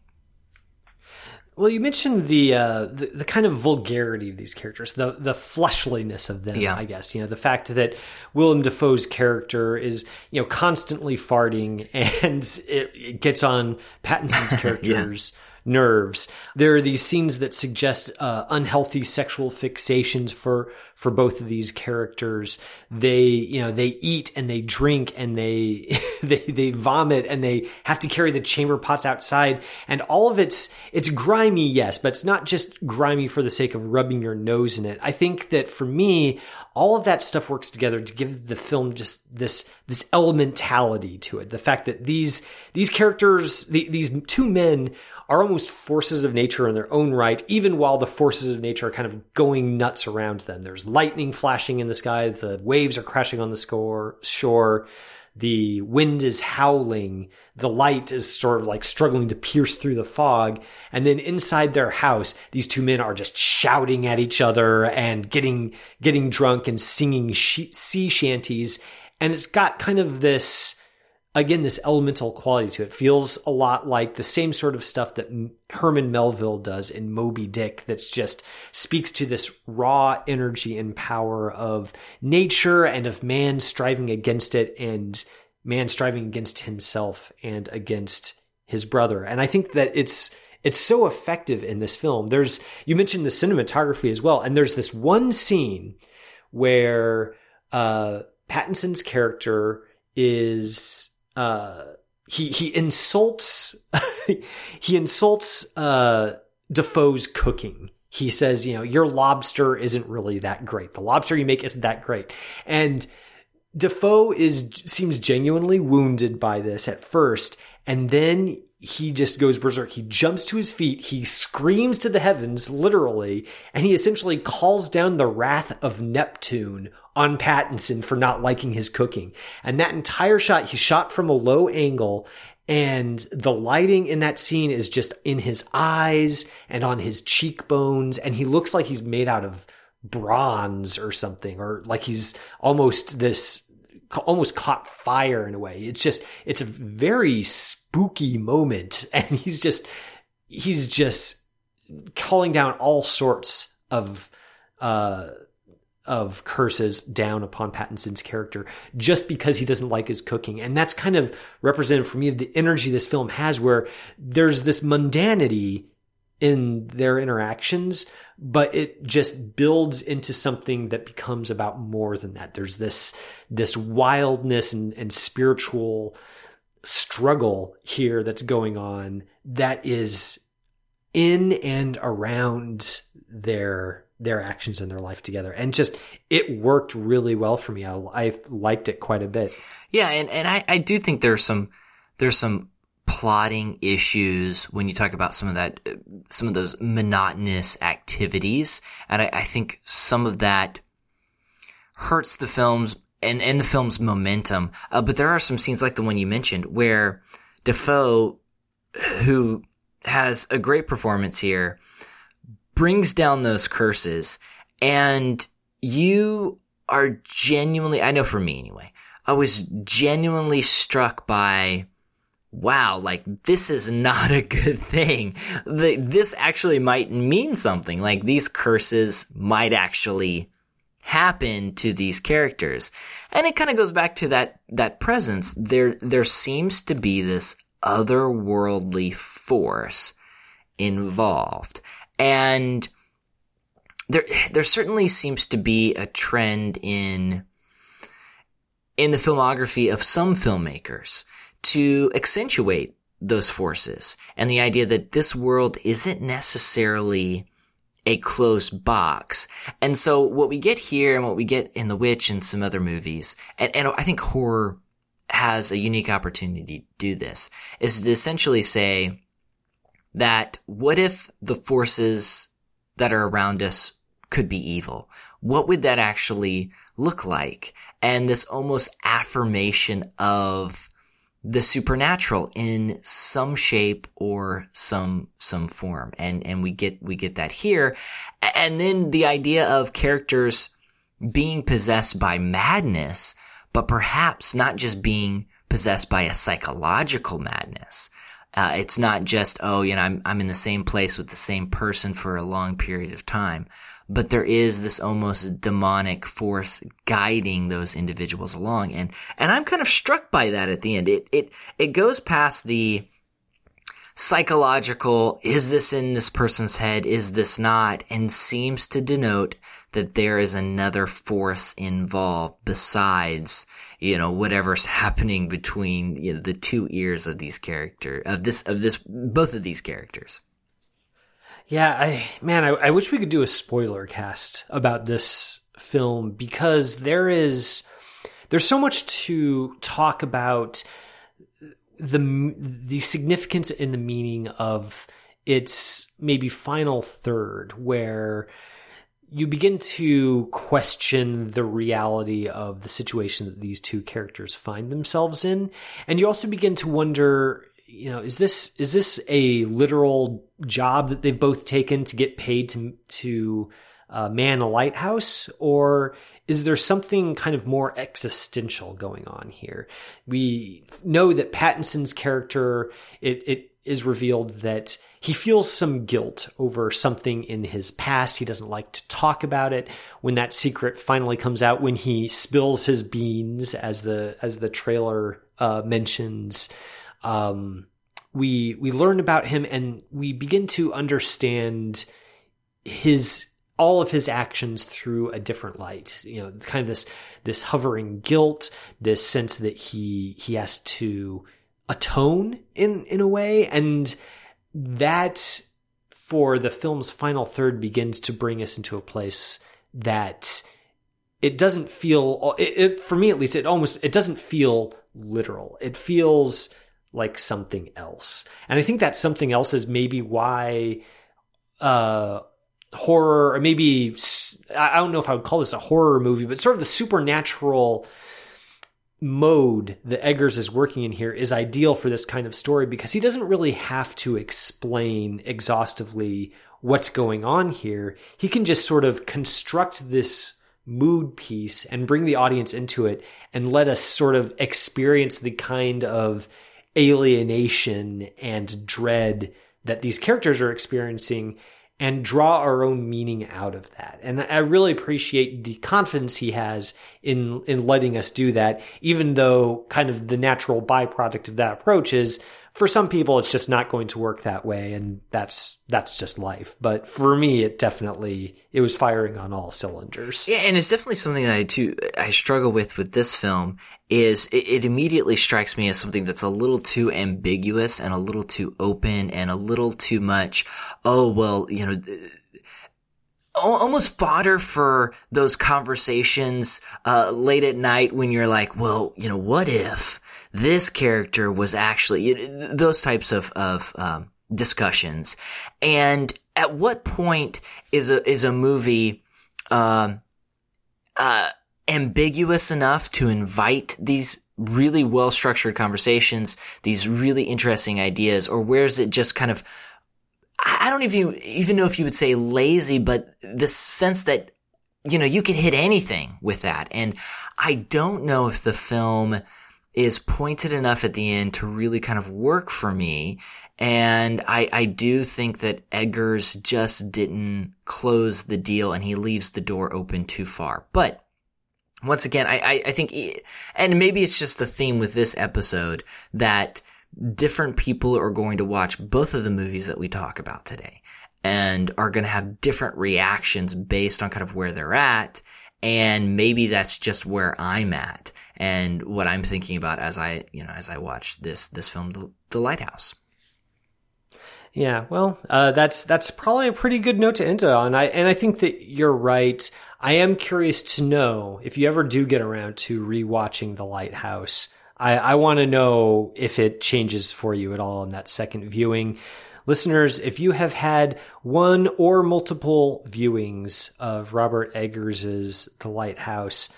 Well, you mentioned the, uh, the, the kind of vulgarity of these characters, the the fleshliness of them. Yeah. I guess you know the fact that Willem Dafoe's character is you know constantly farting, and it, it gets on Pattinson's character's yeah nerves. There are these scenes that suggest uh, unhealthy sexual fixations for for both of these characters. They you know they eat and they drink and they they they vomit and they have to carry the chamber pots outside and all of it's it's grimy yes, but it's not just grimy for the sake of rubbing your nose in it. I think that for me all of that stuff works together to give the film just this this elementality to it. The fact that these these characters, the, these two men are almost forces of nature in their own right, even while the forces of nature are kind of going nuts around them. There's lightning flashing in the sky, the waves are crashing on the score, shore, the wind is howling, the light is sort of like struggling to pierce through the fog, and then inside their house, these two men are just shouting at each other and getting getting drunk and singing sea shanties, and it's got kind of this again this elemental quality to it. Feels a lot like the same sort of stuff that Herman Melville does in Moby Dick that's just speaks to this raw energy and power of nature and of man striving against it and man striving against himself and against his brother. And I think that it's it's so effective in this film. There's you mentioned the cinematography as well, and there's this one scene where uh, Pattinson's character is he he insults he insults uh, Dafoe's cooking. He says, you know, your lobster isn't really that great. The lobster you make isn't that great, and Dafoe is seems genuinely wounded by this at first, and then he just goes berserk. He jumps to his feet, he screams to the heavens, literally, and he essentially calls down the wrath of Neptune on Pattinson for not liking his cooking. And that entire shot, he's shot from a low angle, and the lighting in that scene is just in his eyes and on his cheekbones, and he looks like he's made out of bronze or something, or like he's almost this almost caught fire in a way. It's just, it's a very spooky moment. And he's just, he's just calling down all sorts of, uh, of curses down upon Pattinson's character just because he doesn't like his cooking. And that's kind of represented for me of the energy this film has where there's this mundanity in their interactions, but it just builds into something that becomes about more than that. There's this, this wildness and, and spiritual struggle here that's going on that is in and around their their actions in their life together and just it worked really well for me i, I liked it quite a bit yeah and, and I, I do think there's some there's some plotting issues when you talk about some of that, some of those monotonous activities. And I, I think some of that hurts the film's and, and the film's momentum. Uh, but there are some scenes like the one you mentioned where Dafoe, who has a great performance here, brings down those curses and you are genuinely, I know for me anyway, I was genuinely struck by wow, like this is not a good thing. This actually might mean something. Like these curses might actually happen to these characters. And it kind of goes back to that, that presence. There, there seems to be this otherworldly force involved. And there, there certainly seems to be a trend in, in the filmography of some filmmakers to accentuate those forces and the idea that this world isn't necessarily a closed box. And so what we get here and what we get in The Witch and some other movies, and, and I think horror has a unique opportunity to do this, is to essentially say that what if the forces that are around us could be evil? What would that actually look like? And this almost affirmation of the supernatural in some shape or some some form and and we get we get that here and then the idea of characters being possessed by madness but perhaps not just being possessed by a psychological madness uh, it's not just oh you know I'm I'm in the same place with the same person for a long period of time but there is this almost demonic force guiding those individuals along. And, and I'm kind of struck by that at the end. It, it, it goes past the psychological, is this in this person's head? Is this not? And seems to denote that there is another force involved besides, you know, whatever's happening between you know, the two ears of these characters, of this, of this, both of these characters. Yeah, I man, I, I wish we could do a spoiler cast about this film because there is there's so much to talk about the the significance and the meaning of its maybe final third where you begin to question the reality of the situation that these two characters find themselves in and you also begin to wonder you know, is this is this a literal job that they've both taken to get paid to to uh, man a lighthouse, or is there something kind of more existential going on here? We know that Pattinson's character it it is revealed that he feels some guilt over something in his past. He doesn't like to talk about it. When that secret finally comes out, when he spills his beans, as the as the trailer uh, mentions, um, we we learn about him and we begin to understand his all of his actions through a different light. You know, kind of this this hovering guilt, this sense that he he has to atone in in a way, and that for the film's final third begins to bring us into a place that it doesn't feel it, it, for me at least it almost it doesn't feel literal. It feels like something else. And i think that something else is maybe why uh horror or maybe i don't know if i would call this a horror movie but sort of the supernatural mode that eggers is working in here is ideal for this kind of story because he doesn't really have to explain exhaustively what's going on here. He can just sort of construct this mood piece and bring the audience into it and let us sort of experience the kind of alienation and dread that these characters are experiencing and draw our own meaning out of that. And I really appreciate the confidence he has in in letting us do that even though kind of the natural byproduct of that approach is for some people it's just not going to work that way and that's that's just life. But for me it definitely it was firing on all cylinders. Yeah and it's definitely something that i too i struggle with with this film is it, it immediately strikes me as something that's a little too ambiguous and a little too open and a little too much oh well you know almost fodder for those conversations uh, late at night when you're like, well, you know, what if this character was actually those types of of um, discussions. And at what point is a is a movie um, uh, ambiguous enough to invite these really well structured conversations, these really interesting ideas, or where is it just kind of I don't even even know if you would say lazy, but the sense that you know you can hit anything with that, and I don't know if the film is pointed enough at the end to really kind of work for me. And I, I do think that Eggers just didn't close the deal and he leaves the door open too far. But once again, I, I, I think, and maybe it's just a theme with this episode that different people are going to watch both of the movies that we talk about today and are going to have different reactions based on kind of where they're at. And maybe that's just where I'm at and what I'm thinking about as I, you know, as I watch this this film, The, the Lighthouse. Yeah, well, uh, that's that's probably a pretty good note to end on. I and I think that you're right. I am curious to know if you ever do get around to rewatching The Lighthouse. I, I want to know if it changes for you at all in that second viewing. Listeners, if you have had one or multiple viewings of Robert Eggers's The Lighthouse,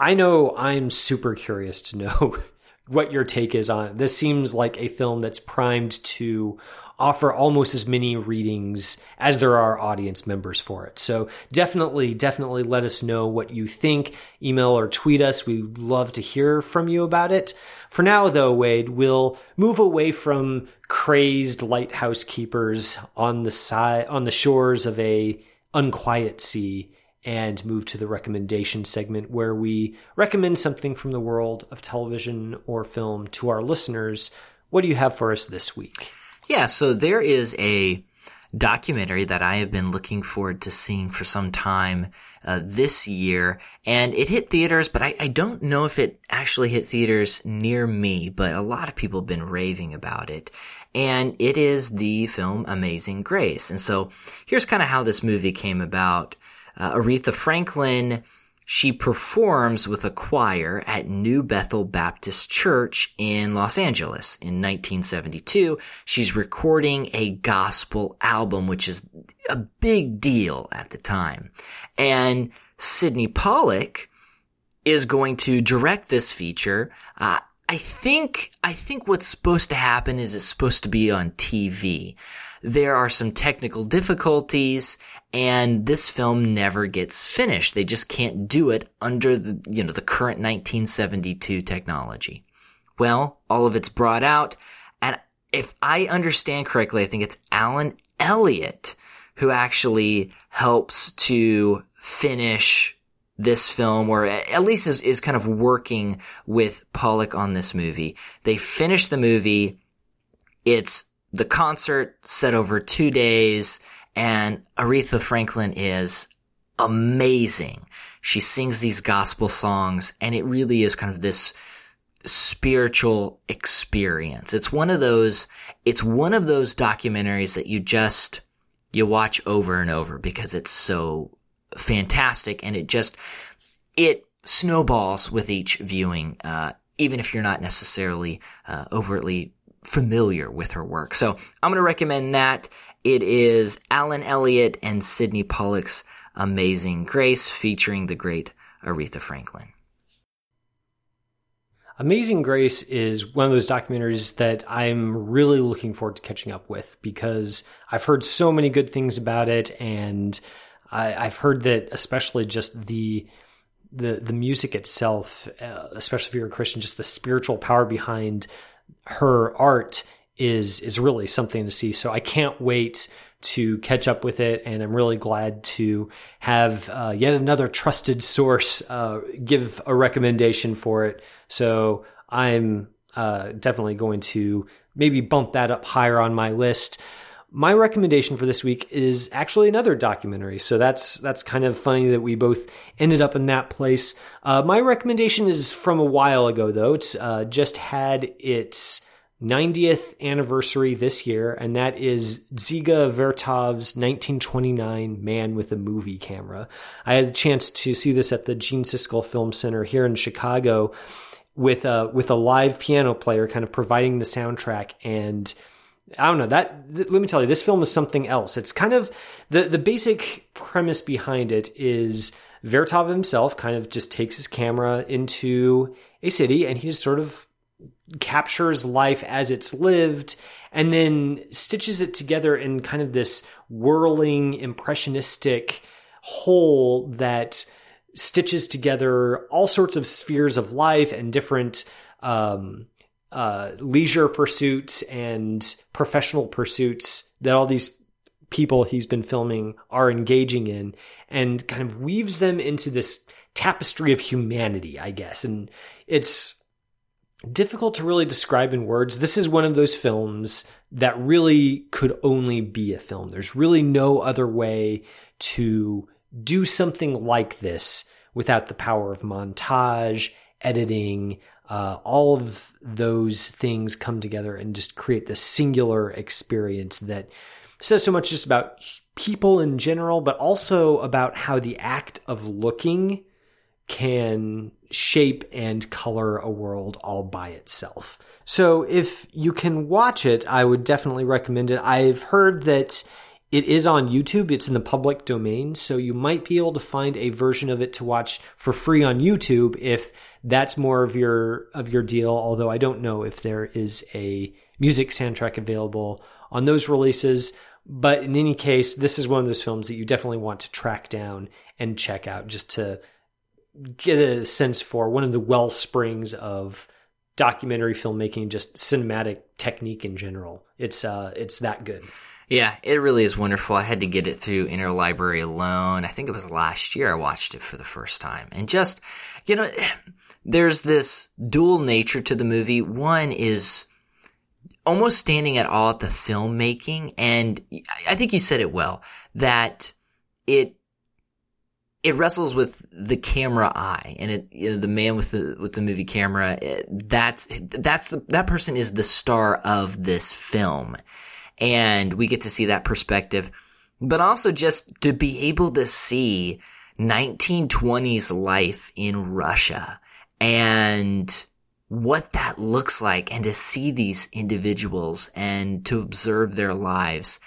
I know I'm super curious to know what your take is on it. This seems like a film that's primed to offer almost as many readings as there are audience members for it. So definitely, definitely let us know what you think. Email or tweet us. We'd love to hear from you about it. For now, though, Wade, we'll move away from crazed lighthouse keepers on the side, on the shores of a unquiet sea and move to the recommendation segment where we recommend something from the world of television or film to our listeners. What do you have for us this week? Yeah, so there is a documentary that I have been looking forward to seeing for some time uh, this year, and it hit theaters, but I, I, don't know if it actually hit theaters near me, but a lot of people have been raving about it. And it is the film Amazing Grace. And so here's kind of how this movie came about uh, Aretha Franklin, she performs with a choir at New Bethel Baptist Church in Los Angeles in 1972. She's recording a gospel album, which is a big deal at the time. And Sydney Pollack is going to direct this feature. Uh, I think, I think what's supposed to happen is it's supposed to be on TV. There are some technical difficulties and this film never gets finished. They just can't do it under the, you know, the current 1972 technology. Well, all of it's brought out, and if I understand correctly, I think it's Alan Elliott who actually helps to finish this film, or at least is, is kind of working with Pollack on this movie. They finish the movie It's the concert set over two days and Aretha Franklin is amazing. She sings these gospel songs and it really is kind of this spiritual experience. It's one of those, it's one of those documentaries that you just, you watch over and over because it's so fantastic and it just, it snowballs with each viewing, uh, even if you're not necessarily, uh, overtly familiar with her work. So I'm going to recommend that. It is Alan Elliott and Sydney Pollack's Amazing Grace featuring the great Aretha Franklin. Amazing Grace is one of those documentaries that I'm really looking forward to catching up with because I've heard so many good things about it, and I, have heard that especially just the the the music itself, uh, especially if you're a Christian, just the spiritual power behind her art is is really something to see. So I can't wait to catch up with it, and I'm really glad to have uh, yet another trusted source uh, give a recommendation for it. So I'm uh, definitely going to maybe bump that up higher on my list. My recommendation for this week is actually another documentary, so that's that's kind of funny that we both ended up in that place. Uh, my recommendation is from a while ago, though. It's uh, just had its 90th anniversary this year, and that is Dziga Vertov's 1929 Man with a Movie Camera. I had a chance to see this at the Gene Siskel Film Center here in Chicago with a with a live piano player kind of providing the soundtrack and I don't know that let me tell you this film is something else. It's kind of the the basic premise behind it is Vertov himself kind of just takes his camera into a city and he just sort of captures life as it's lived and then stitches it together in kind of this whirling impressionistic whole that stitches together all sorts of spheres of life and different um, uh, leisure pursuits and professional pursuits that all these people he's been filming are engaging in and kind of weaves them into this tapestry of humanity, I guess. And it's difficult to really describe in words. This is one of those films that really could only be a film. There's really no other way to do something like this without the power of montage, editing, uh, all of those things come together and just create this singular experience that says so much just about people in general, but also about how the act of looking can shape and color a world all by itself. So if you can watch it, I would definitely recommend it. I've heard that it is on YouTube. It's in the public domain. So you might be able to find a version of it to watch for free on YouTube if that's more of your, of your deal. Although I don't know if there is a music soundtrack available on those releases. But in any case, this is one of those films that you definitely want to track down and check out just to get a sense for one of the well springs of documentary filmmaking, just cinematic technique in general. It's uh, it's that good. Yeah, it really is wonderful. I had to get it through Interlibrary alone. I think it was last year I watched it for the first time. And just, you know, there's this dual nature to the movie. One is almost standing at all at the filmmaking. And I think you said it well that it it wrestles with the camera eye and it, you know, the man with the, with the movie camera. It, that's, that's the, that person is the star of this film. And we get to see that perspective, but also just to be able to see 1920s life in Russia and what that looks like and to see these individuals and to observe their lives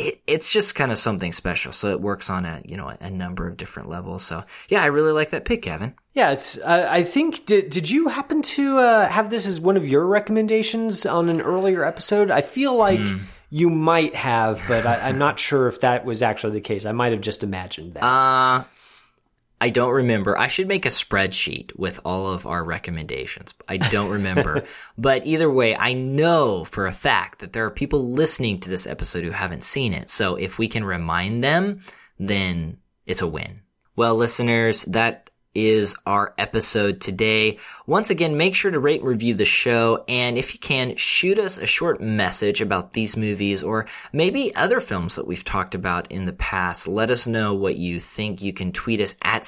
it, it's just kind of something special. So it works on a you know a number of different levels. So yeah, I really like that pick, Kevin. Yeah, it's. Uh, I think did did you happen to uh, have this as one of your recommendations on an earlier episode? I feel like. Hmm. You might have, but I, am not sure if that was actually the case. I might have just imagined that. Uh, I don't remember. I should make a spreadsheet with all of our recommendations. I don't remember. but either way, I know for a fact that there are people listening to this episode who haven't seen it. So if we can remind them, then it's a win. Well, listeners, that is our episode today. Once again, make sure to rate and review the show. And if you can, shoot us a short message about these movies or maybe other films that we've talked about in the past. Let us know what you think. You can tweet us at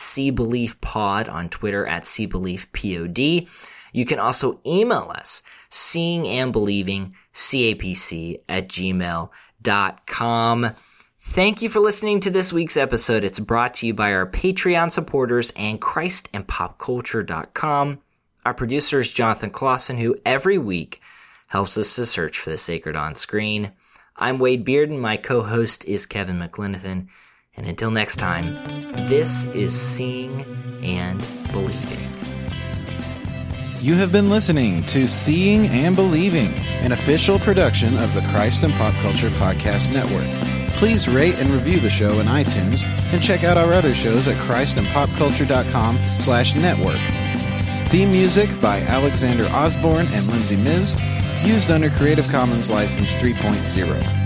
Pod on Twitter at CBeliefPod. You can also email us, seeing and believing, capc at gmail.com. Thank you for listening to this week's episode. It's brought to you by our Patreon supporters and ChristandPopCulture.com. Our producer is Jonathan Clausen, who every week helps us to search for the sacred on screen. I'm Wade Bearden. My co-host is Kevin McLenithan. And until next time, this is Seeing and Believing. You have been listening to Seeing and Believing, an official production of the Christ and Pop Culture Podcast Network. Please rate and review the show in iTunes and check out our other shows at christandpopculture.com slash network. Theme music by Alexander Osborne and Lindsay Miz, used under Creative Commons License 3.0.